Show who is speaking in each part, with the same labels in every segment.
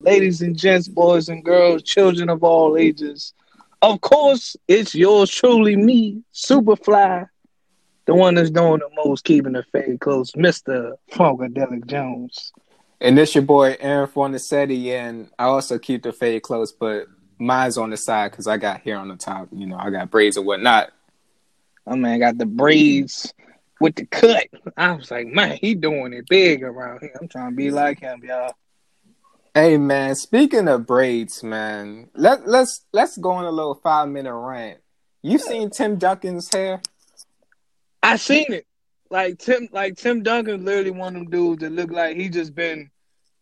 Speaker 1: ladies and gents, boys and girls, children of all ages. Of course, it's yours truly, me, Superfly, the one that's doing the most, keeping the fade close, Mister Funkadelic Jones.
Speaker 2: And this your boy Aaron Fornicetti, and I also keep the fade close, but mine's on the side because I got hair on the top. You know, I got braids and whatnot.
Speaker 1: My man got the braids with the cut. I was like, man, he doing it big around here. I'm trying to be like him, y'all.
Speaker 2: Hey man, speaking of braids, man, let let's let's go on a little five minute rant. You seen Tim Duncan's hair?
Speaker 1: I seen it. Like Tim, like Tim Duncan, literally one of them dudes that look like he just been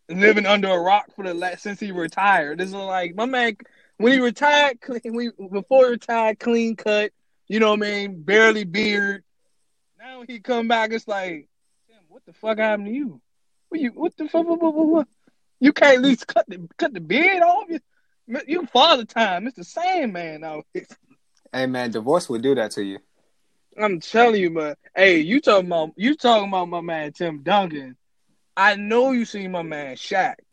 Speaker 1: living under a rock for the last since he retired. This is like my man when he retired, clean, we, before he retired, clean cut. You know what I mean? Barely beard. Now he come back, it's like, Tim, what the fuck happened to you? What you? What the fuck? What, what, what, you can't at least cut the cut the beard off. You, you father time. It's the same man now.
Speaker 2: Hey man, divorce would do that to you.
Speaker 1: I'm telling you, but hey, you talking about you talking about my man Tim Duncan. I know you seen my man Shaq.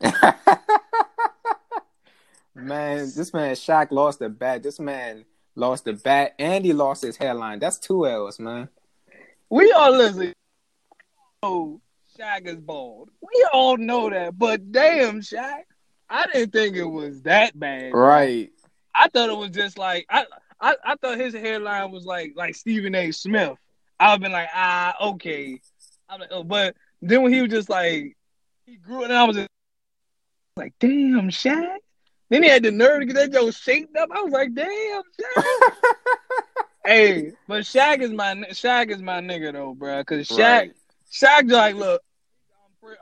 Speaker 2: man, this man Shaq lost the bat. This man lost the bat and he lost his hairline. That's two L's, man.
Speaker 1: We all listen. Oh, Shaq is bald. We all know that, but damn, Shaq, I didn't think it was that bad.
Speaker 2: Right.
Speaker 1: I thought it was just like I, I, I thought his hairline was like like Stephen A. Smith. I've been like, ah, okay. I'm like, oh, but then when he was just like, he grew it, and I was just like, damn, Shaq. Then he had the nerve to get that Joe shaped up. I was like, damn, Shaq. hey, but Shaq is my Shaq is my nigga though, bro. Cause Shaq, right. Shaq like, look,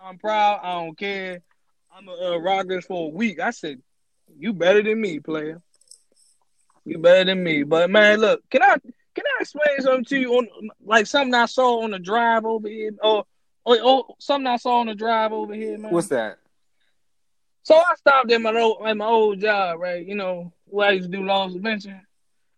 Speaker 1: I'm, proud. I don't care. I'm a uh, for a week. I said, you better than me, player. You better than me. But man, look, can I can I explain something to you on like something I saw on the drive over here, or or, or something I saw on the drive over here, man?
Speaker 2: What's that?
Speaker 1: So I stopped at my old at my old job, right? You know, where I used to do loss prevention.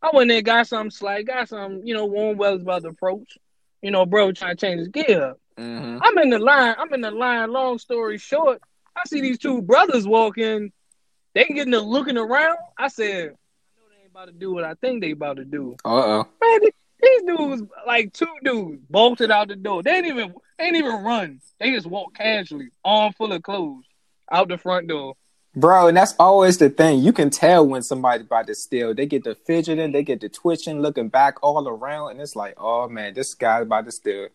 Speaker 1: I went there, got some slight, got some, you know, warm wells about the approach. You know, bro trying to change his gear up. Mm-hmm. I'm in the line. I'm in the line. Long story short, I see these two brothers walking. They getting to looking around. I said, I know they ain't about to do what I think they about to do.
Speaker 2: Uh oh.
Speaker 1: Man, these dudes, like two dudes, bolted out the door. They ain't even they ain't even run. They just walk casually, arm full of clothes, out the front door.
Speaker 2: Bro, and that's always the thing. You can tell when somebody's about to steal. They get the fidgeting, they get the twitching, looking back all around, and it's like, oh man, this guy's about to steal.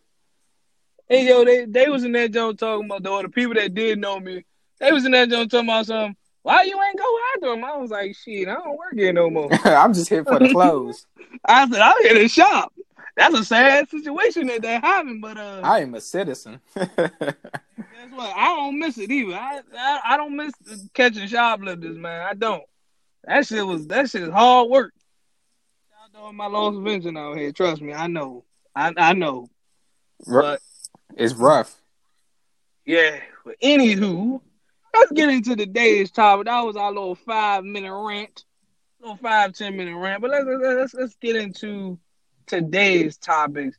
Speaker 1: Hey yo, they they was in that joint talking about though the people that did know me. They was in that joint talking about something. Why you ain't go after him? I was like, shit, I don't work here no more.
Speaker 2: I'm just here for the clothes.
Speaker 1: I said, I'm here to shop. That's a sad situation that they're having, but uh
Speaker 2: I am a citizen.
Speaker 1: guess what? I don't miss it either. I, I, I don't miss catching shoplifters, man. I don't. That shit was that shit is hard work. Y'all doing my loss prevention out here. Trust me, I know. I I know.
Speaker 2: but it's rough.
Speaker 1: Yeah. But anywho, let's get into today's topic. That was our little five minute rant, little five ten minute rant. But let's let's let's get into today's topics.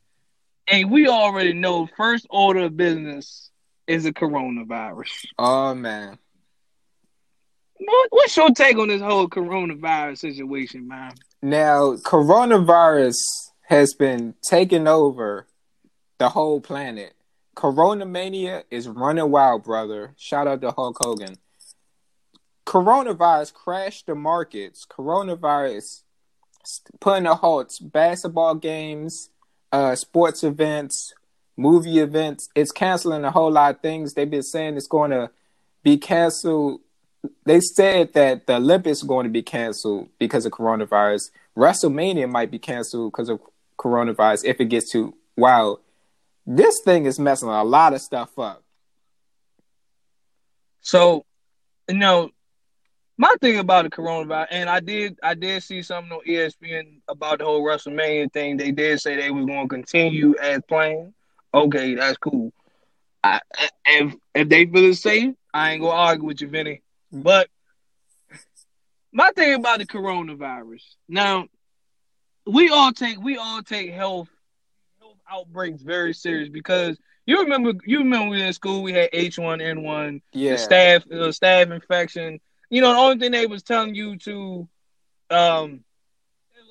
Speaker 1: And we already know first order of business is the coronavirus.
Speaker 2: Oh man.
Speaker 1: What, what's your take on this whole coronavirus situation, man?
Speaker 2: Now, coronavirus has been taking over the whole planet. Corona Mania is running wild, brother. Shout out to Hulk Hogan. Coronavirus crashed the markets. Coronavirus putting a halt basketball games, uh, sports events, movie events. It's canceling a whole lot of things. They've been saying it's going to be canceled. They said that the Olympics are going to be canceled because of coronavirus. WrestleMania might be canceled because of coronavirus if it gets too wild. This thing is messing a lot of stuff up.
Speaker 1: So, you know, my thing about the coronavirus, and I did, I did see something on ESPN about the whole WrestleMania thing. They did say they was going to continue as planned. Okay, that's cool. I, if if they feel safe, I ain't gonna argue with you, Vinny. But my thing about the coronavirus, now we all take we all take health outbreaks very serious because you remember you remember we in school we had H one N one,
Speaker 2: Yeah.
Speaker 1: staph uh, staph infection. You know, the only thing they was telling you to, um,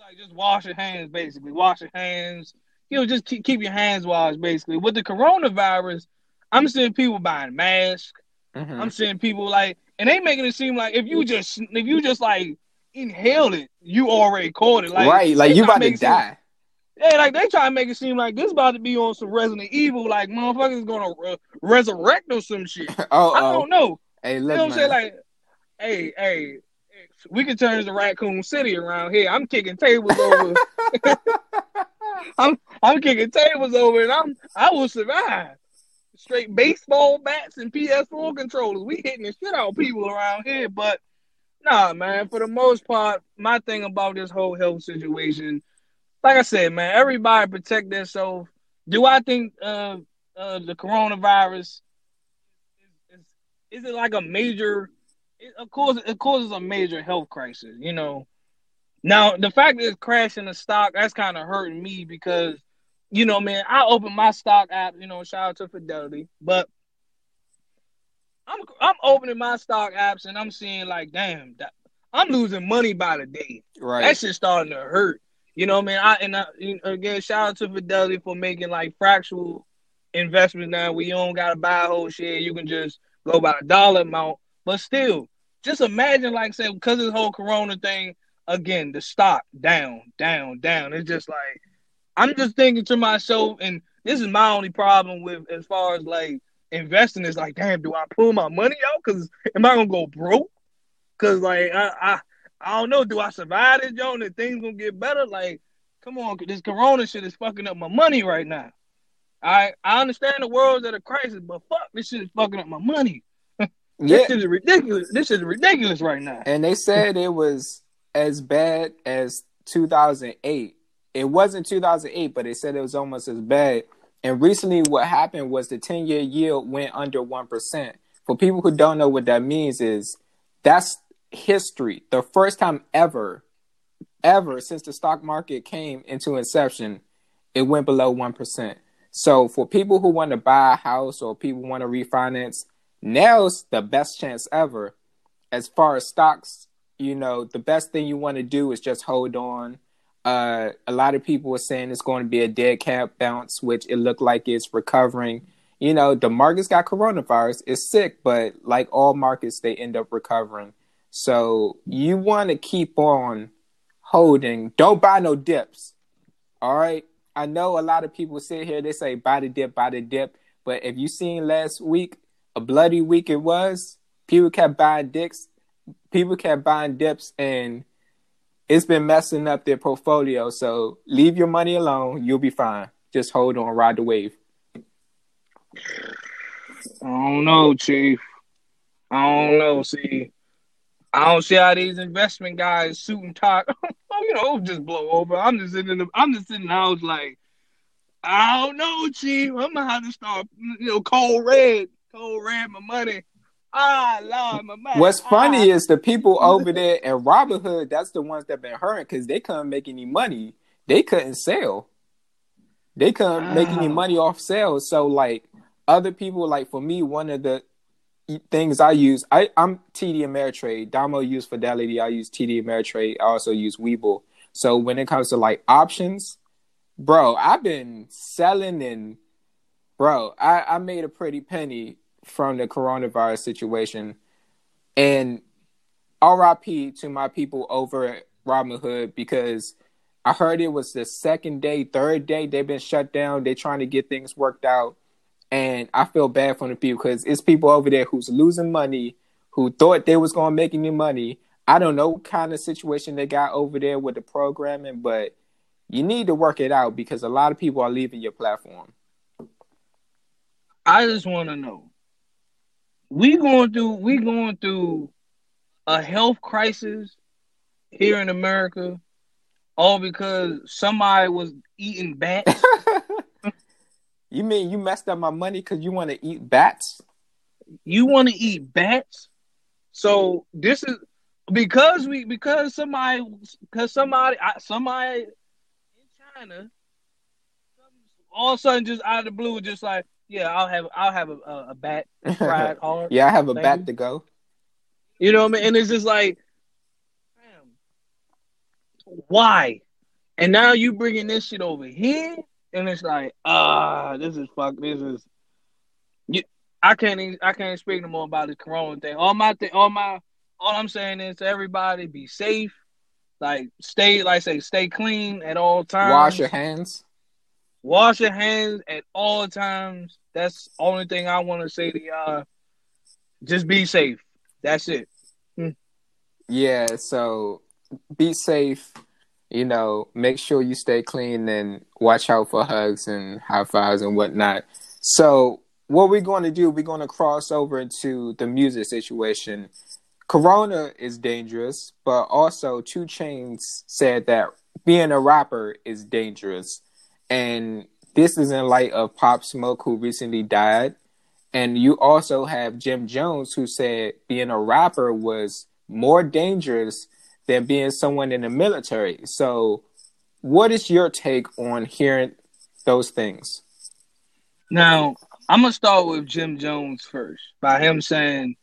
Speaker 1: like just wash your hands, basically wash your hands. You know, just keep, keep your hands washed, basically. With the coronavirus, I'm seeing people buying masks.
Speaker 2: Mhm.
Speaker 1: I'm seeing people like, and they making it seem like if you just if you just like inhale it, you already caught it. Like
Speaker 2: right, like you about to
Speaker 1: make it seem-
Speaker 2: die.
Speaker 1: Yeah, like they try to make it seem like this about to be on some Resident Evil, like motherfuckers gonna re- resurrect or some shit.
Speaker 2: Oh,
Speaker 1: I
Speaker 2: oh.
Speaker 1: don't know.
Speaker 2: Hey,
Speaker 1: You
Speaker 2: look,
Speaker 1: know what I'm saying? Like, hey, hey, we can turn to Raccoon City around here. I'm kicking tables over. I'm I'm kicking tables over, and I'm I will survive. Straight baseball bats and PS4 controllers. We hitting the shit out of people around here, but nah, man. For the most part, my thing about this whole health situation, like I said, man, everybody protect themselves. Do I think uh, uh, the coronavirus is, is, is it like a major? It, of course, course, it's a major health crisis. You know, now the fact that it's crashing the stock that's kind of hurting me because you know, man, I open my stock app. You know, shout out to Fidelity, but I'm I'm opening my stock apps and I'm seeing like, damn, I'm losing money by the day.
Speaker 2: right.
Speaker 1: That shit's starting to hurt. You know, man. I and I, again, shout out to Fidelity for making like fractional investments now where you don't gotta buy a whole share. You can just go by the dollar amount. But still, just imagine like say because this whole corona thing, again, the stock down, down, down. It's just like I'm just thinking to myself, and this is my only problem with as far as like investing is like, damn, do I pull my money out? Cause am I gonna go broke? Cause like I I, I don't know, do I survive this joint and things gonna get better? Like, come on, this corona shit is fucking up my money right now. I I understand the world's at a crisis, but fuck, this shit is fucking up my money.
Speaker 2: yeah.
Speaker 1: This shit is ridiculous. This shit is ridiculous right now.
Speaker 2: And they said it was as bad as 2008. It wasn't 2008, but they said it was almost as bad. And recently, what happened was the 10 year yield went under 1%. For people who don't know what that means, is that's history. The first time ever, ever since the stock market came into inception, it went below 1%. So for people who want to buy a house or people want to refinance, now's the best chance ever. As far as stocks, you know, the best thing you want to do is just hold on. Uh, a lot of people are saying it's going to be a dead cat bounce, which it looked like it's recovering. You know, the market's got coronavirus. It's sick, but like all markets, they end up recovering. So you want to keep on holding. Don't buy no dips. All right. I know a lot of people sit here, they say buy the dip, buy the dip. But if you seen last week, a bloody week it was, people kept buying dicks, people kept buying dips, and it's been messing up their portfolio. So leave your money alone. You'll be fine. Just hold on, ride the wave.
Speaker 1: I don't know, Chief. I don't know. See, I don't see how these investment guys suit and tie. you know, just blow over. I'm just sitting in the. I'm just sitting in the house like, I don't know, Chief. I'm gonna have to start, you know, cold red, cold red my money. Ah, Lord, my money.
Speaker 2: What's funny
Speaker 1: ah.
Speaker 2: is the people over there at Robinhood, that's the ones that been hurting because they couldn't make any money. They couldn't sell. They couldn't make any
Speaker 1: Oh.
Speaker 2: money off sales. So like other people, like for me, one of the things I use, I, I'm TD Ameritrade. Damo use Fidelity. I use TD Ameritrade. I also use Webull. So when it comes to like options, bro, I've been selling and bro, I, I made a pretty penny from the coronavirus situation. And RIP to my people over at Robinhood because I heard it was the second day, third day they've been shut down. They're trying to get things worked out. And I feel bad for the people because it's people over there who's losing money, who thought they was gonna make any money. I don't know what kind of situation they got over there with the programming, but you need to work it out because a lot of people are leaving your platform.
Speaker 1: I just want to know. We going through. We going through a health crisis here in America, all because somebody was eating bats.
Speaker 2: you mean you messed up my money because you want to eat bats?
Speaker 1: you want to eat bats, so this is because we because somebody because somebody somebody in China all of a sudden just out of the blue just like Yeah, I'll have I'll have a, a, a bat fried hard.
Speaker 2: yeah, I have a bat to go.
Speaker 1: You know what I mean? And it's just like, damn, why? And now you bringing this shit over here, and it's like, ah, this is fuck. This is. You, I can't. Even, I can't speak no more about this Corona thing. All my thing. All my. All I'm saying is to everybody, be safe. Like stay, like I say, stay clean at all times.
Speaker 2: Wash your hands.
Speaker 1: Wash your hands at all times. That's the only thing I want to say to y'all. Just be safe. That's it.
Speaker 2: Yeah, so be safe. You know, make sure you stay clean and watch out for hugs and high fives and whatnot. So, what we're going to do, we're going to cross over into the music situation. Corona is dangerous, but also 2 Chainz said that being a rapper is dangerous. And this is in light of Pop Smoke, who recently died. And you also have Jim Jones, who said being a rapper was more dangerous than being someone in the military. So, what is your take on hearing those things?
Speaker 1: Now, I'm gonna start with Jim Jones first by him saying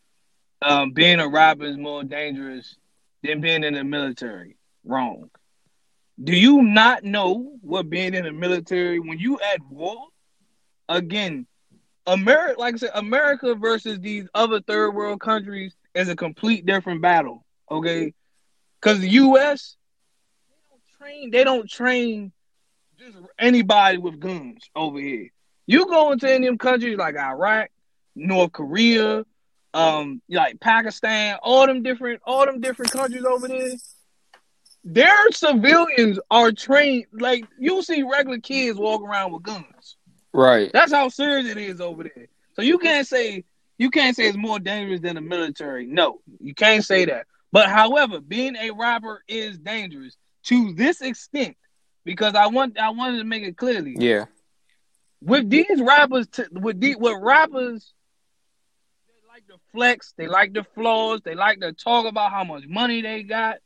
Speaker 1: um, being a rapper is more dangerous than being in the military. Wrong. Do you not know what being in the military when you at war? Again, America, like I said, America versus these other third world countries is a complete different battle. Okay, because the U.S. they don't train. They don't train just anybody with guns over here. You go into any of them countries like Iraq, North Korea, um, like Pakistan, all them different, all them different countries over there. Their civilians are trained like you'll see regular kids walk around with guns.
Speaker 2: Right.
Speaker 1: That's how serious it is over there. So you can't say you can't say it's more dangerous than the military. No, you can't say that. But however, being a robber is dangerous to this extent because I want I wanted to make it clearly
Speaker 2: Yeah.
Speaker 1: with these rappers, t- with the with rappers, they like to flex, they like the flaws, they like to talk about how much money they got.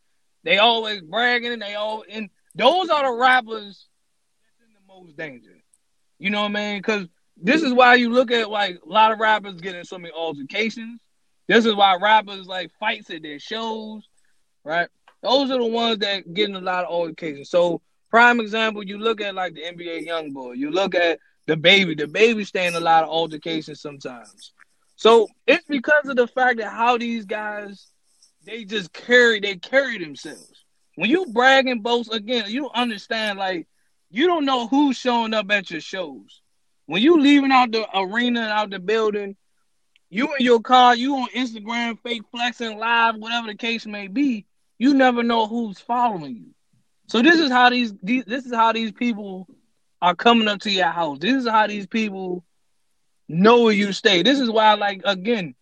Speaker 1: They always bragging, and they all and those are the rappers that's in the most danger. You know what I mean? Because this is why you look at like a lot of rappers getting so many altercations. This is why rappers like fights at their shows, right? Those are the ones that getting a lot of altercations. So prime example, you look at like the NBA YoungBoy, you look at DaBaby. The baby staying a lot of altercations sometimes. So it's because of the fact that how these guys they just carry they carry themselves. When you brag and boast again, you understand like you don't know who's showing up at your shows. When you leaving out the arena and out the building, you in your car, you on Instagram, fake flexing live, whatever the case may be, you never know who's following you. So this is how these, these this is how these people are coming up to your house. This is how these people know where you stay. This is why, like again.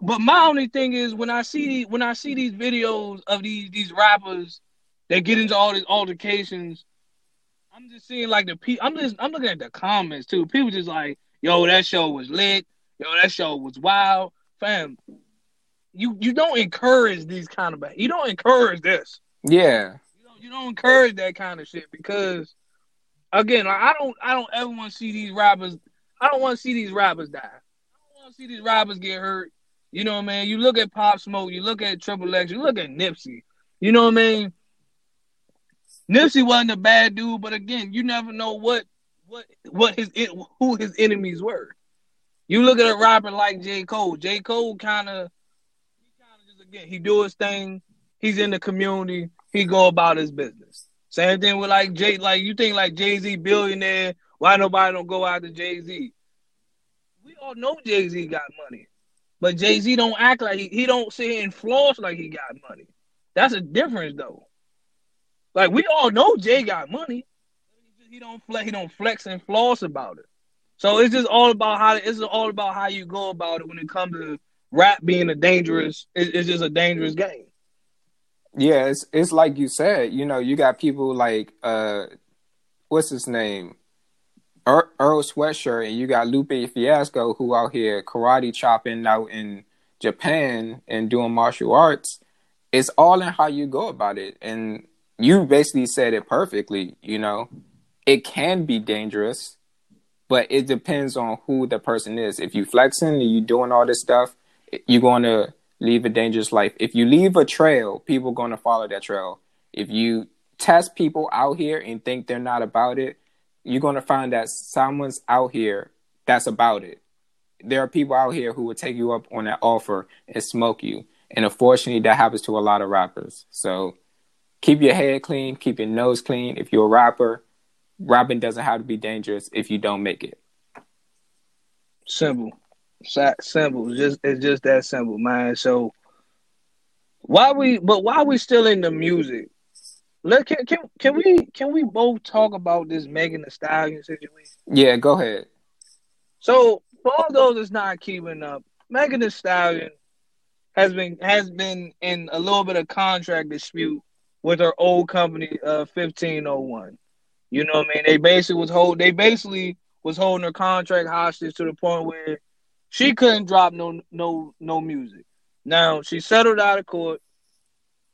Speaker 1: But my only thing is when I see when I see these videos of these these rappers that get into all these altercations, I'm just seeing like the pe- I'm just I'm looking at the comments too. People just like, yo, that show was lit. Yo, that show was wild. Fam, you you don't encourage these kind of you don't encourage this.
Speaker 2: Yeah.
Speaker 1: You don't, you don't encourage that kind of shit because again, I don't I don't ever want to see these robbers. I don't want to see these robbers die. I don't want to see these robbers get hurt. You know what I mean? You look at Pop Smoke, you look at Triple X, you look at Nipsey. You know what I mean? Nipsey wasn't a bad dude, but again, you never know what what what his who his enemies were. You look at a rapper like J. Cole. J. Cole kind of, he kind of just again, he do his thing. He's in the community. He go about his business. Same thing with like Jay. Like you think like Jay Z billionaire. Why nobody don't go after Jay Z? We all know Jay Z got money, but Jay Z don't act like he, he don't sit here and floss like he got money. That's a difference though. Like we all know Jay got money. He don't flex. He don't flex and floss about it. So it's just all about how it's all about how you go about it when it comes to rap being a dangerous. It's just a dangerous game.
Speaker 2: Yeah, it's it's like you said. You know, you got people like uh, what's his name, er- Earl Sweatshirt, and you got Lupe Fiasco who out here karate chopping out in Japan and doing martial arts. It's all in how you go about it, and you basically said it perfectly. You know, it can be dangerous, but it depends on who the person is. If you flexing and you doing all this stuff, you're going to leave a dangerous life. If you leave a trail, people going to follow that trail. If you test people out here and think they're not about it, you're going to find that someone's out here that's about it. There are people out here who will take you up on that offer and smoke you. And unfortunately, that happens to a lot of rappers. So keep your head clean, keep your nose clean. If you're a rapper, rapping doesn't have to be dangerous if you don't make it.
Speaker 1: Simple, simple. Just it's just that simple, man. So why we? But why we still in the music? Look, can, can can we can we both talk about this Megan Thee Stallion situation?
Speaker 2: Yeah, go ahead.
Speaker 1: So for all those that's not keeping up, Megan Thee Stallion has been has been in a little bit of contract dispute with her old company, uh, fifteen oh one. You know what I mean? They basically was hold they basically was holding her contract hostage to the point where she couldn't drop no no no music. Now she settled out of court.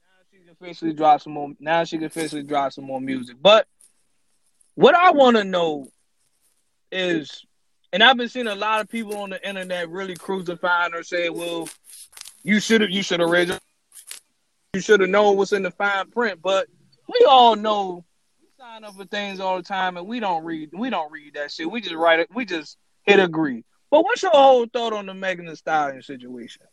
Speaker 1: Now she can officially drop some more. Now she can officially drop some more music. But what I want to know is, and I've been seeing a lot of people on the internet really crucifying her, saying, "Well, you should have you should have read you should have known what's in the fine print." But we all know sign up for things all the time, and we don't read we don't read that shit. We just write it. We just hit agree. But what's your whole thought on the Megan Thee Stallion situation?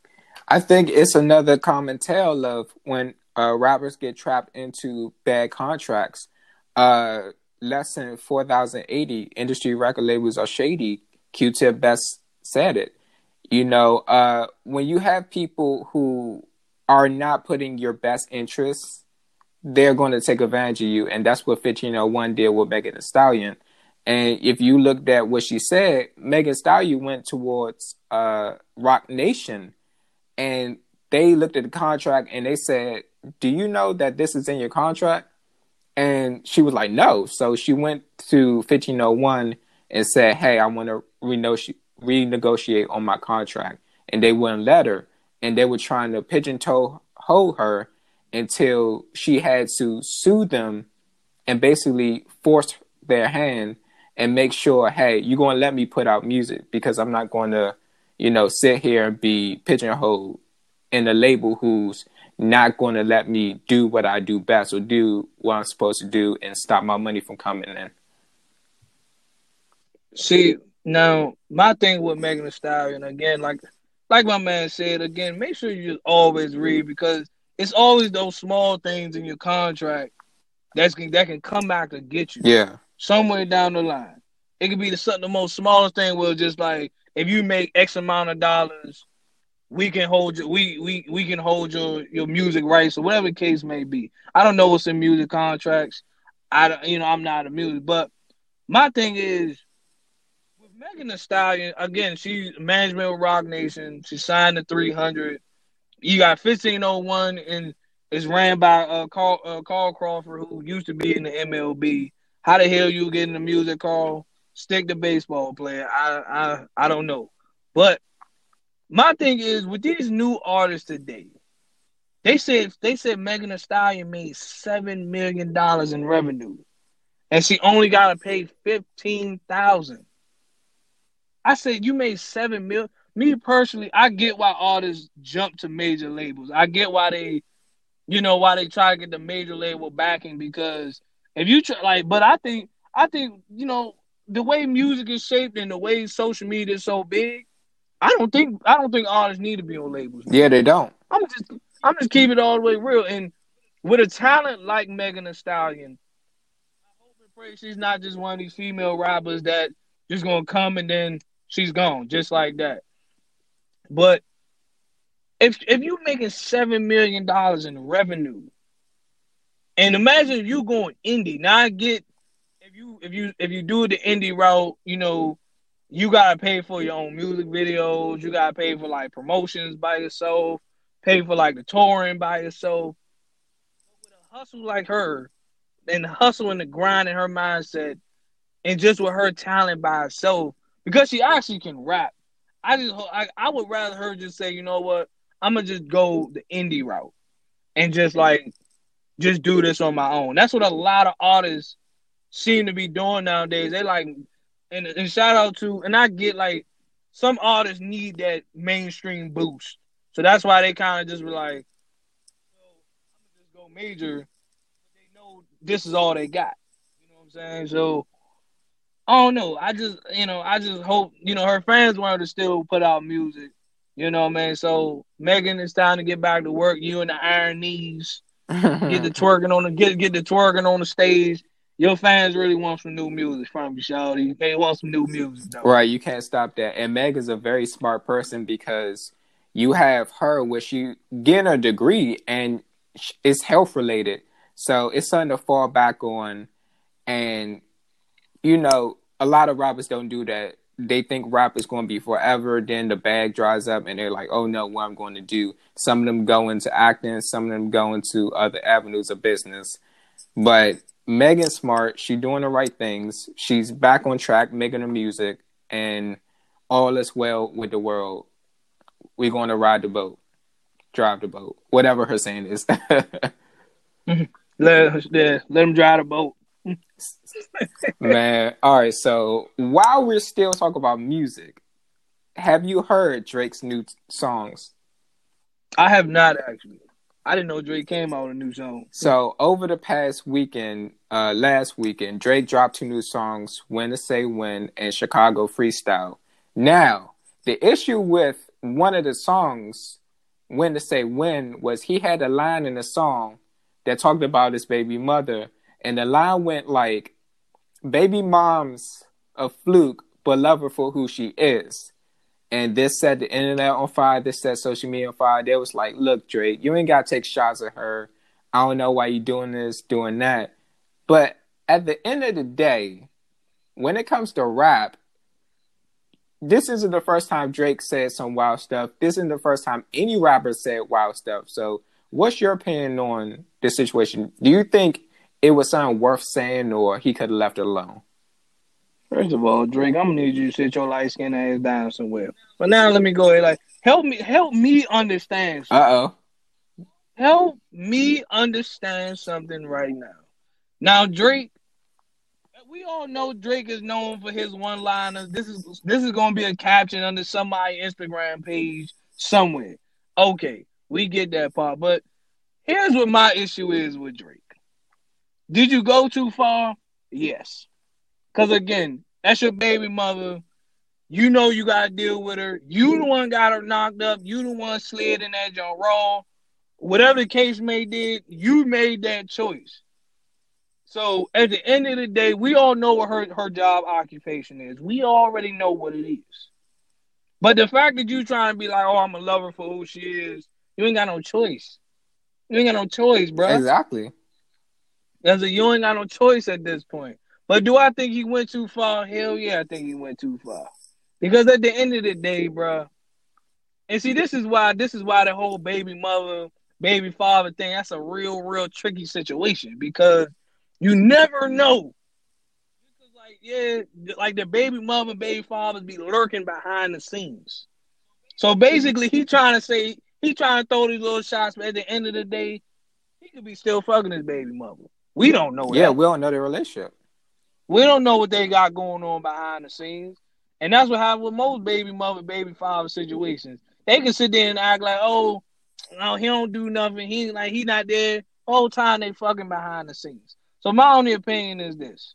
Speaker 2: I think it's another common tale of when uh, rappers get trapped into bad contracts. Uh, less than 4,080 industry record labels are shady. Q-Tip best said it. You know, uh, when you have people who are not putting your best interests, they're going to take advantage of you. And that's what 1501 did with Megan Thee Stallion. And if you looked at what she said, Megan Stallion went towards uh, Roc Nation and they looked at the contract and they said, Do you know that this is in your contract? And she was like, No. So she went to 1501 and said, Hey, I want to renegotiate, renegotiate on my contract. And they wouldn't let her. And they were trying to pigeonhole her until she had to sue them and basically force their hand and make sure, hey, you're going to let me put out music because I'm not going to, you know, sit here and be pigeonholed in a label who's not going to let me do what I do best or do what I'm supposed to do and stop my money from coming in.
Speaker 1: See, now my thing with Megan Thee Stallion again, like like my man said again, make sure you just always read because it's always those small things in your contract that's that can come back and get you.
Speaker 2: Yeah
Speaker 1: somewhere down the line. It could be the something the most smallest thing where just like if you make X amount of dollars, we can hold you we we we can hold your your music rights or whatever the case may be. I don't know what's in music contracts. I don't, you know I'm not a music, but my thing is with Megan Thee Stallion again. She's management with Roc Nation. She signed the 300. You got 1501 and it's ran by uh, Carl uh, Carl Crawford, who used to be in the MLB. How the hell you get in the music hall? Stick the baseball player. I I I don't know. But my thing is with these new artists today, they said they said Megan Thee Stallion made seven million dollars in revenue, and she only got to pay fifteen thousand. I said you made seven mil. Me personally, I get why artists jump to major labels. I get why they, you know, why they try to get the major label backing because if you try, like, but I think, I think, you know, the way music is shaped and the way social media is so big, I don't think, I don't think artists need to be on labels.
Speaker 2: Yeah, they don't.
Speaker 1: I'm just, I'm just keeping it all the way real. And with a talent like Megan Thee Stallion, I hope and pray she's not just one of these female rappers that just gonna come and then she's gone, just like that. But if if you're making seven million dollars in revenue and imagine you going indie. Now I get if you if you if you do the indie route, you know, you gotta pay for your own music videos, you gotta pay for like promotions by yourself, pay for like the touring by yourself. But with a hustle like her, and hustle and the grind in her mindset, and just with her talent by herself, because she actually can rap. I just I, I would rather her just say, you know what, I'm gonna just go the indie route and just like just do this on my own. That's what a lot of artists seem to be doing nowadays. They like and and shout out to and I get like some artists need that mainstream boost, so that's why they kind of just were like, I'm gonna just go major. They know this is all they got. You know what I'm saying? So I don't know. I just you know I just hope you know her fans want her to still put out music. You know what I mean? So Megan, it's time to get back to work. You and the iron knees, get the twerking on the get get the twerking on the stage your fans really want some new music from you, Shawty. They want some new music, though.
Speaker 2: Right, you can't stop that. And Meg is a very smart person because you have her, where she getting a degree, and it's health related, so it's something to fall back on. And you know, a lot of rappers don't do that. They think rap is going to be forever. Then the bag dries up, and they're like, "Oh no, what I'm going to do?" Some of them go into acting, some of them go into other avenues of business. But Megan's smart. She's doing the right things. She's back on track, making her music, and all is well with the world. We're going to ride the boat, drive the boat, whatever her saying is.
Speaker 1: let, let, let them drive the boat.
Speaker 2: Man, all right. So while we're still talking about music, have you heard Drake's new songs?
Speaker 1: I have not actually. I didn't know Drake came out with a new song.
Speaker 2: So over the past weekend, uh, last weekend, Drake dropped two new songs, "When to Say When" and "Chicago Freestyle." Now, the issue with one of the songs, "When to Say When," was he had a line in the song that talked about his baby mother, and the line went like, "Baby mom's a fluke, but love her for who she is." and this set the internet on fire. This set social media on fire. They was like, "Look, Drake, you ain't got to take shots at her. I don't know why you doing this, doing that." But at the end of the day, when it comes to rap, this isn't the first time Drake said some wild stuff. This isn't the first time any rapper said wild stuff. So, what's your opinion on this situation? Do you think it was something worth saying, or he could have left it alone?
Speaker 1: First of all, Drake, I'm gonna need you to sit your light skin ass down somewhere. But now let me go ahead. Like, help me, help me understand.
Speaker 2: Uh oh.
Speaker 1: Help me understand something right now. Now, Drake, we all know Drake is known for his one-liners. This is this is gonna be a caption under somebody's Instagram page somewhere. Okay, we get that part. But here's what my issue is with Drake. Did you go too far? Yes. Cause again, that's your baby mother. You know you gotta deal with her. You the one got her knocked up. You the one slid in that John Raw. Whatever the case may did, you made that choice. So at the end of the day, we all know what her, her job occupation is. We already know what it is. But the fact that you trying to be like, oh, I'm a lover for who she is, you ain't got no choice. You ain't got no choice, bro.
Speaker 2: Exactly.
Speaker 1: As a you ain't got no choice at this point. But do I think he went too far? Hell yeah, I think he went too far. Because at the end of the day, bro, and see, this is why this is why the whole baby mother, baby father thing, that's a real, real tricky situation because you never know. Because like, yeah, like the baby mother, baby fathers be lurking behind the scenes. So basically, he trying to say he trying to throw these little shots, but at the end of the day, he could be still fucking his baby mother. We don't know.
Speaker 2: Yeah, that. we don't know their relationship.
Speaker 1: We don't know what they got going on behind the scenes. And that's what happens with most baby mother, baby father situations. They can sit there and act like, oh, no, he don't do nothing. He like he not there. The whole time they fucking behind the scenes. So my only opinion is this.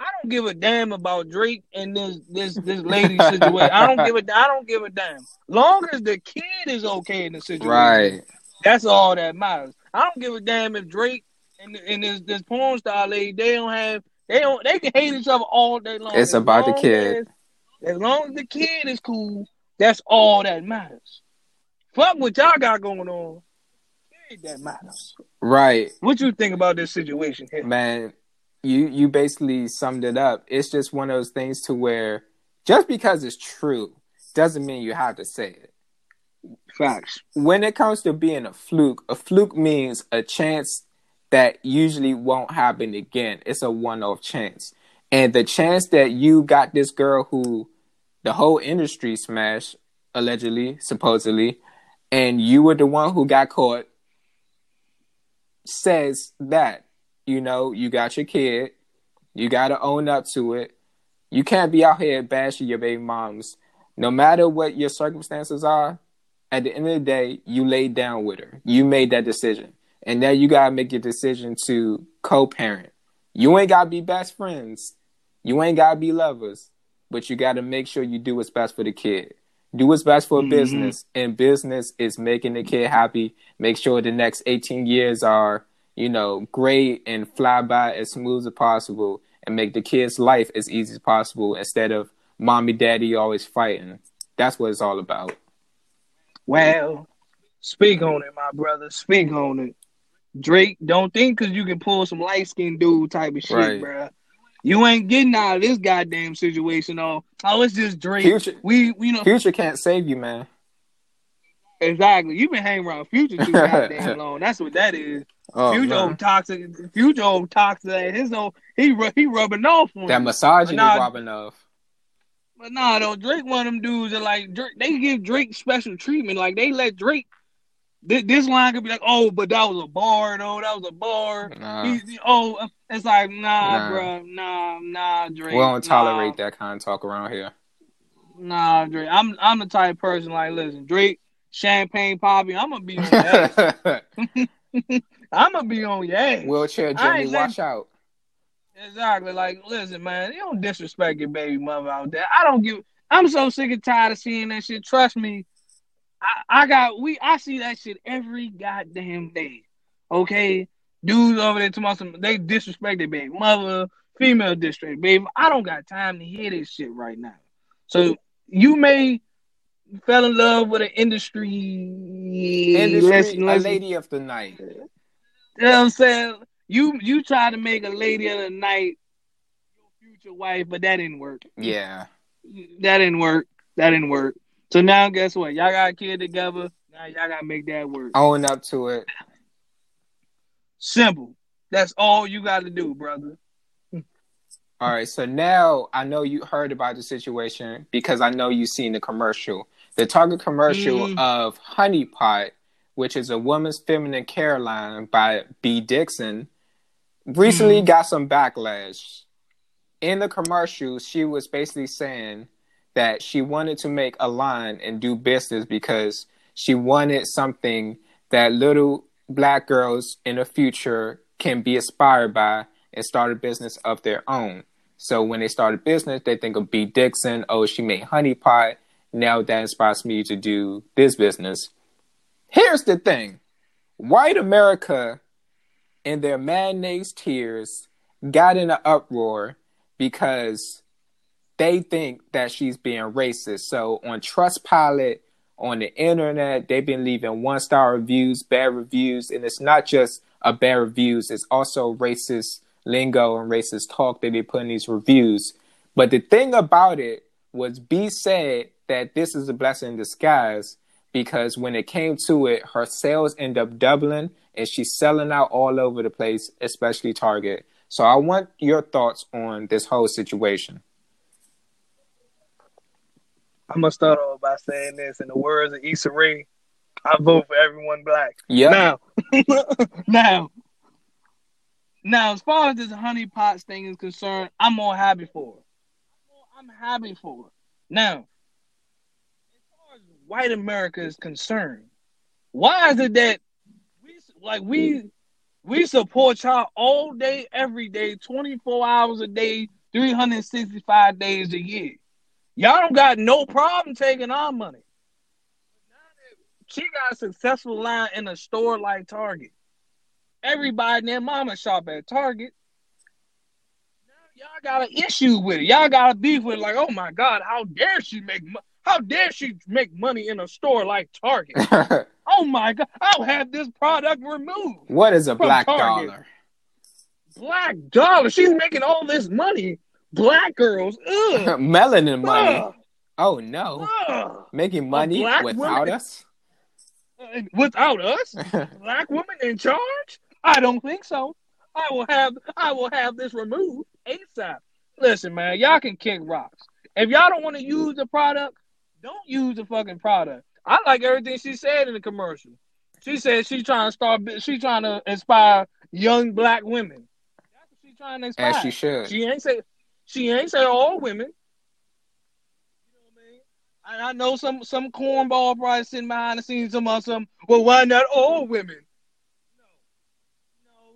Speaker 1: I don't give a damn about Drake and this this this lady situation. I don't give a I don't give a damn. Long as the kid is okay in the situation.
Speaker 2: Right.
Speaker 1: That's all that matters. I don't give a damn if Drake and, and this this porn star lady, they don't have they don't they can hate each other all day long.
Speaker 2: It's as about the kid.
Speaker 1: As, as long as the kid is cool, that's all that matters. Fuck what y'all got going on. That matters.
Speaker 2: Right.
Speaker 1: What you think about this situation here?
Speaker 2: Man, you you basically summed it up. It's just one of those things to where just because it's true doesn't mean you have to say it.
Speaker 1: Facts.
Speaker 2: When it comes to being a fluke, a fluke means a chance that usually won't happen again. It's a one off chance. And the chance that you got this girl who the whole industry smashed, allegedly, supposedly, and you were the one who got caught, says that, you know, you got your kid, you got to own up to it. You can't be out here bashing your baby moms. No matter what your circumstances are, at the end of the day, you laid down with her. You made that decision. And now you gotta make your decision to co-parent. You ain't gotta be best friends. You ain't gotta be lovers. But you gotta make sure you do what's best for the kid. Do what's best for
Speaker 1: Mhm.
Speaker 2: business. And business is making the kid happy. Make sure the next 18 years are, you know, great and fly by as smooth as possible and make the kid's life as easy as possible instead of mommy, daddy always fighting. That's what it's all about.
Speaker 1: Well, speak on it, my brother. Speak on it. Drake, don't think because you can pull some light skinned dude type of shit,
Speaker 2: Right.
Speaker 1: bruh. You ain't getting out of this goddamn situation. Oh, oh, it's just Drake.
Speaker 2: Future-
Speaker 1: we, you know,
Speaker 2: Future can't save you, man.
Speaker 1: exactly. You've been hanging around Future too goddamn long. That's what that is.
Speaker 2: Oh,
Speaker 1: Future
Speaker 2: man.
Speaker 1: old toxic. Future old toxic. His old he he rubbing off on
Speaker 2: That
Speaker 1: you.
Speaker 2: misogyny
Speaker 1: Nah.
Speaker 2: robbing of.
Speaker 1: But nah, though Drake one of them dudes that like Drake, they give Drake special treatment. Like they let Drake. This, this line could be like, oh, but that was a bar, though. That was a bar.
Speaker 2: Nah.
Speaker 1: He, he- oh, it's like, nah,
Speaker 2: Nah.
Speaker 1: bruh, nah, nah, Drake.
Speaker 2: We don't tolerate
Speaker 1: nah,
Speaker 2: that kind of talk around here.
Speaker 1: Nah, Drake. I'm I'm the type of person like, listen, Drake, Champagne Papi. I'm gonna be on ass. I'm gonna be on ass.
Speaker 2: Wheelchair Jimmy, watch out.
Speaker 1: Exactly. Like, listen, man, you don't disrespect your baby mother out there. I don't give. I'm so sick and tired of seeing that shit. Trust me. I, I got we. I see that shit every goddamn day. Okay, dudes over there tomorrow, some they disrespect their baby mother, female disrespect baby. I don't got time to hear this shit right now. So you may fell in love with an industry.
Speaker 2: Industry,
Speaker 1: listen,
Speaker 2: a
Speaker 1: listen.
Speaker 2: lady of the night.
Speaker 1: You know what I'm saying? You you try to make a lady of the night your future wife, but that didn't work.
Speaker 2: Yeah.
Speaker 1: That didn't work. That didn't work. So now guess what? Y'all got a kid together. Now y'all gotta make that work.
Speaker 2: Own up to it.
Speaker 1: Simple. That's all you gotta do, brother.
Speaker 2: All right, so now I know you heard about the situation because I know you've seen the commercial. The Target commercial
Speaker 1: Mm.
Speaker 2: of Honey Pot, which is a woman's feminine care line by Bea Dixon, recently
Speaker 1: Mm.
Speaker 2: got some backlash. In the commercial, she was basically saying that she wanted to make a line and do business because she wanted something that little black girls in the future can be inspired by and start a business of their own. So when they start a business, they think of Bea Dixon. Oh, she made honey pot. Now that inspires me to do this business. Here's the thing: white America, in their mayonnaise tears, got in an uproar because they think that she's being racist. So on Trustpilot, on the internet, they've been leaving one star reviews, bad reviews, and it's not just a bad reviews, it's also racist lingo and racist talk that they put in these reviews. But the thing about it was Bea said that this is a blessing in disguise because when it came to it, her sales end up doubling and she's selling out all over the place, especially Target. So I want your thoughts on this whole situation.
Speaker 1: I'm gonna start off by saying this in the words of Issa Rae. I vote for everyone black.
Speaker 2: Yeah.
Speaker 1: Now, now, now, as far as this honey pots thing is concerned, I'm more happy for it. I'm happy for it. Now, as far as white America is concerned, why is it that we like we we support y'all all day, every day, 24 hours a day, 365 days a year? Y'all don't got no problem taking our money. She got a successful line in a store like Target. Everybody and their mama shop at Target. Now y'all got an issue with it. Y'all got a beef with it. Like, oh my God, how dare she make mo- how dare she make money in a store like Target? oh my God, I'll have this product removed.
Speaker 2: what is a black
Speaker 1: Target.
Speaker 2: dollar?
Speaker 1: Black dollar. She's making all this money. Black girls. Ugh.
Speaker 2: Melanin money.
Speaker 1: Ugh.
Speaker 2: Oh no.
Speaker 1: Ugh.
Speaker 2: Making money without
Speaker 1: woman?
Speaker 2: us?
Speaker 1: Uh, without us? black woman in charge? I don't think so. I will have I will have this removed ASAP. Listen, man, y'all can kick rocks. If y'all don't want to use the product, don't use the fucking product. I like everything she said in the commercial. She said she's trying to start. She's trying to inspire young black women. That's what she's trying to inspire.
Speaker 2: As she should.
Speaker 1: She ain't say. She ain't say all women. You know what I mean? And I know some some cornball probably sitting behind the scenes some some. Well, why not all women?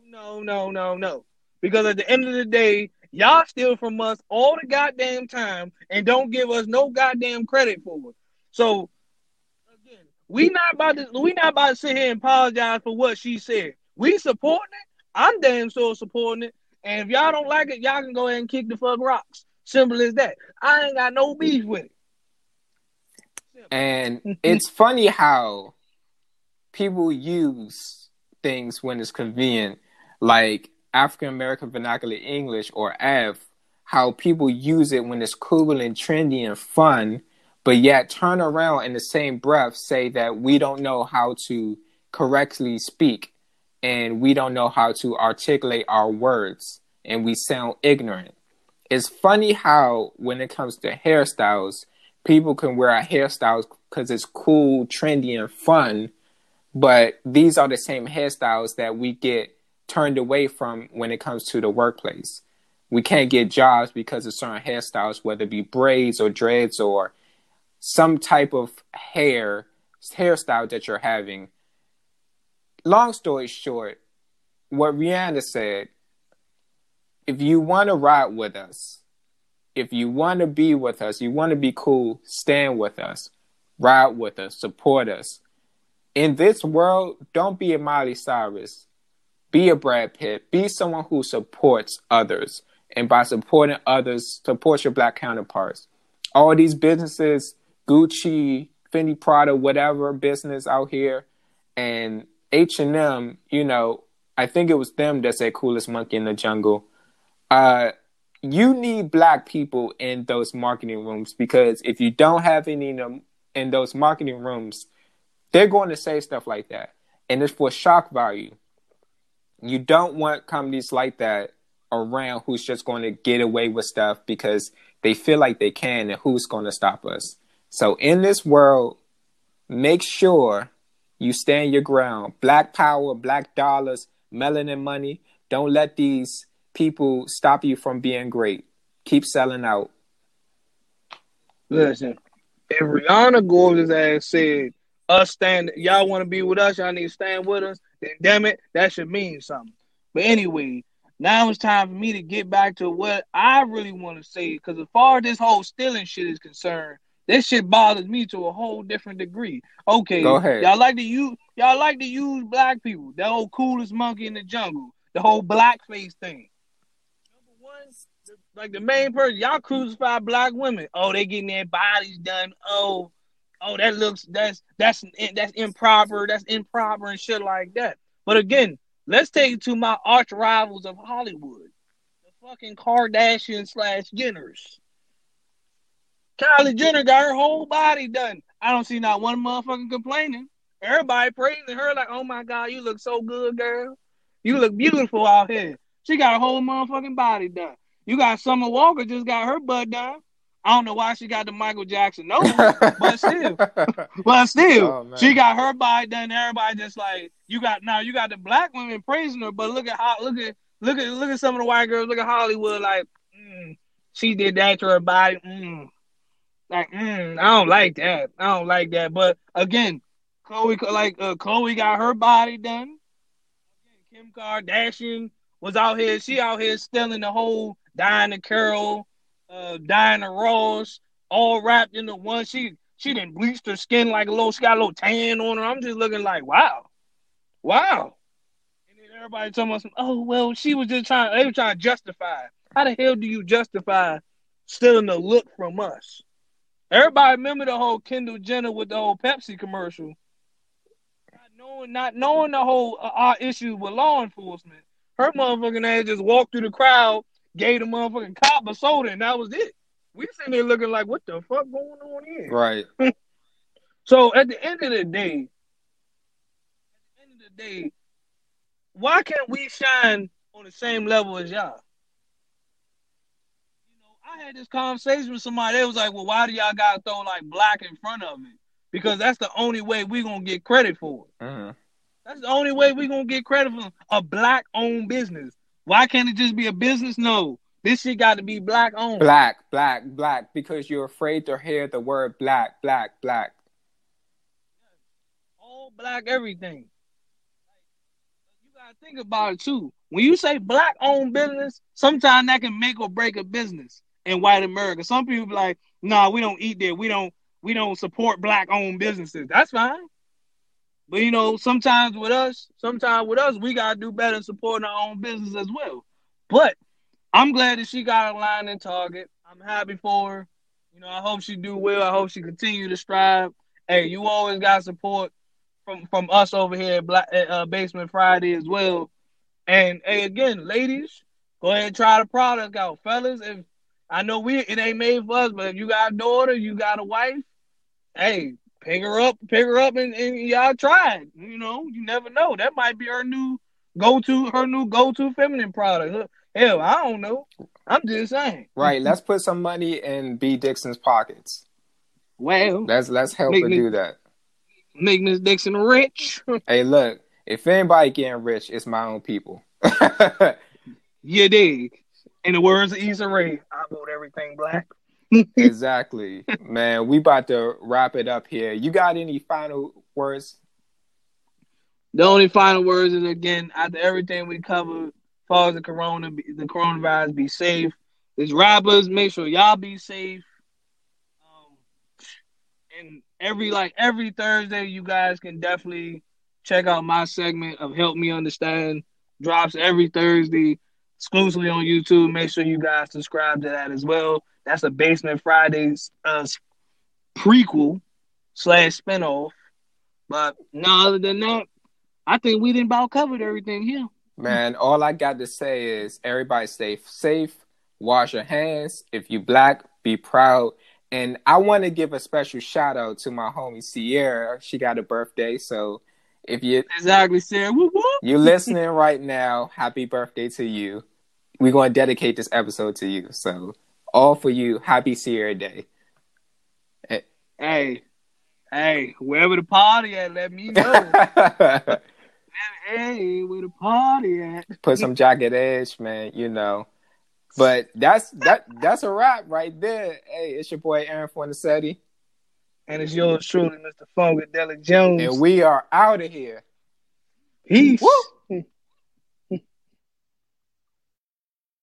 Speaker 1: No, no, no, no, no. Because at the end of the day, y'all steal from us all the goddamn time and don't give us no goddamn credit for it. So again, we not about to we not about to sit here and apologize for what she said. We supporting it. I'm damn sure supporting it. And if y'all don't like it, y'all can go ahead and kick the fuck rocks. Simple as that. I ain't got no beef with it.
Speaker 2: And it's funny how people use things when it's convenient, like African American Vernacular English or AF, how people use it when it's cool and trendy and fun, but yet turn around in the same breath say that we don't know how to correctly speak and we don't know how to articulate our words and we sound ignorant. It's funny how when it comes to hairstyles, people can wear our hairstyles because it's cool, trendy, and fun, but these are the same hairstyles that we get turned away from when it comes to the workplace. We can't get jobs because of certain hairstyles, whether it be braids or dreads or some type of hair hairstyle that you're having long story short, what Rihanna said, if you want to ride with us, if you want to be with us, you want to be cool, stand with us, ride with us, support us. In this world, don't be a Miley Cyrus. Be a Brad Pitt. Be someone who supports others. And by supporting others, support your black counterparts. All these businesses, Gucci, Fendi Prada, whatever business out here, and H and M, you know, I think it was them that said coolest monkey in the jungle. Uh, you need black people in those marketing rooms because if you don't have any in, them, in those marketing rooms, they're going to say stuff like that, and it's for shock value. You don't want companies like that around who's just going to get away with stuff because they feel like they can, and who's going to stop us? So in this world, make sure you stand your ground. Black power, black dollars, melanin money. Don't let these people stop you from being great. Keep selling out.
Speaker 1: Listen, if Rihanna Gordon's ass said, us stand, y'all want to be with us, y'all need to stand with us, then damn it, that should mean something. But anyway, now it's time for me to get back to what I really want to say. Because as far as this whole stealing shit is concerned, this shit bothers me to a whole different degree. Okay,
Speaker 2: Go ahead.
Speaker 1: y'all like to use y'all like to use black people. That whole coolest monkey in the jungle, the whole blackface thing. Number one, the, like the main person, y'all crucify black women. Oh, they getting their bodies done. Oh, oh, that looks that's that's that's improper. That's improper and shit like that. But again, let's take it to my arch rivals of Hollywood, the fucking Kardashian slash Jenners. Kylie Jenner got her whole body done. I don't see not one motherfucker complaining. Everybody praising her like, "Oh my god, you look so good, girl. You look beautiful out here." She got her whole motherfucking body done. You got Summer Walker just got her butt done. I don't know why she got the Michael Jackson nose, but still, but still,
Speaker 2: Oh,
Speaker 1: she got her body done. Everybody just like you got now. You got the black women praising her, but look at how look at look at look at some of the white girls. Look at Hollywood, like mm, she did that to her body. Mm. Like mm, I don't like that. I don't like that. But again, Khloé like uh, Khloé got her body done. Kim Kardashian was out here. She out here stealing the whole Diahann Carroll, uh, Diana Ross, all wrapped into one. She she didn't bleached her skin like a little. She got a little tan on her. I'm just looking like wow, wow. And then everybody talking about some. Oh well, she was just trying. They were trying to justify. How the hell do you justify stealing the look from us? Everybody remember the whole Kendall Jenner with the whole Pepsi commercial. Not knowing, not knowing the whole uh, our issue with law enforcement. Her motherfucking ass just walked through the crowd, gave the motherfucking cop a soda, and that was it. We sitting there looking like, what the fuck going on here?
Speaker 2: right.
Speaker 1: So at the end of the day, at the end of the day, why can't we shine on the same level as y'all? I had this conversation with somebody. They was like, "Well, why do y'all gotta throw like black in front of it? Because that's the only way we gonna get credit for it.
Speaker 2: Mhm.
Speaker 1: That's the only way we gonna get credit for a black-owned business. Why can't it just be a business? No, This shit got to be black owned.
Speaker 2: Black, black, black, because you're afraid to hear the word black, black, black.
Speaker 1: All black everything. You gotta think about it too. When you say black owned business, sometimes that can make or break a business in white America. Some people be like, nah, we don't eat there. We don't we don't support black owned businesses. That's fine. But you know, sometimes with us, sometimes with us, we gotta do better supporting our own business as well. But I'm glad that she got a line in Target. I'm happy for her. You know, I hope she do well. I hope she continue to strive. Hey, you always got support from from us over here at Black uh, Basement Friday as well. And hey, again, ladies, go ahead and try the product out, fellas. If I know we it ain't made for us, but if you got a daughter, you got a wife, hey, pick her up, pick her up, and, and y'all try it. You know, you never know. That might be her new go to, her new go to feminine product. Hell, I don't know. I'm just saying.
Speaker 2: Right. Let's put some money in Bea Dixon's pockets.
Speaker 1: Well,
Speaker 2: let's let's help her do that.
Speaker 1: Make Miss Dixon rich.
Speaker 2: hey, look. If anybody getting rich, it's my own people.
Speaker 1: you dig? In the words of Issa Rae, I vote everything black.
Speaker 2: exactly, man. We about to wrap it up here. You got any final words?
Speaker 1: The only final words is again after everything we covered, far as the corona, the coronavirus, be safe. As robbers. make sure y'all be safe. Um, and every like every Thursday, you guys can definitely check out my segment of Help Me Understand. Drops every Thursday exclusively on YouTube. Make sure you guys subscribe to that as well. That's a Basement Fridays uh, prequel slash spinoff. But no, other than that, I think we didn't about covered everything here.
Speaker 2: Man, all I got to say is everybody stay safe, wash your hands. If you black, be proud. And I want to give a special shout out to my homie Sierra. She got a birthday, so if you
Speaker 1: exactly Sierra, whoop, whoop.
Speaker 2: you listening right now, happy birthday to you. We're going to dedicate this episode to you. So all for you. Happy Sierra Day.
Speaker 1: Hey, hey, wherever the party at, let me know. hey, where the party at?
Speaker 2: Put some jacket edge, man. You know. But that's that. That's a wrap right there. Hey, it's your boy Aaron Fornasetti.
Speaker 1: And it's yours truly, Mr. Funkadelic Jones.
Speaker 2: And we are out of here.
Speaker 1: Peace. Woo.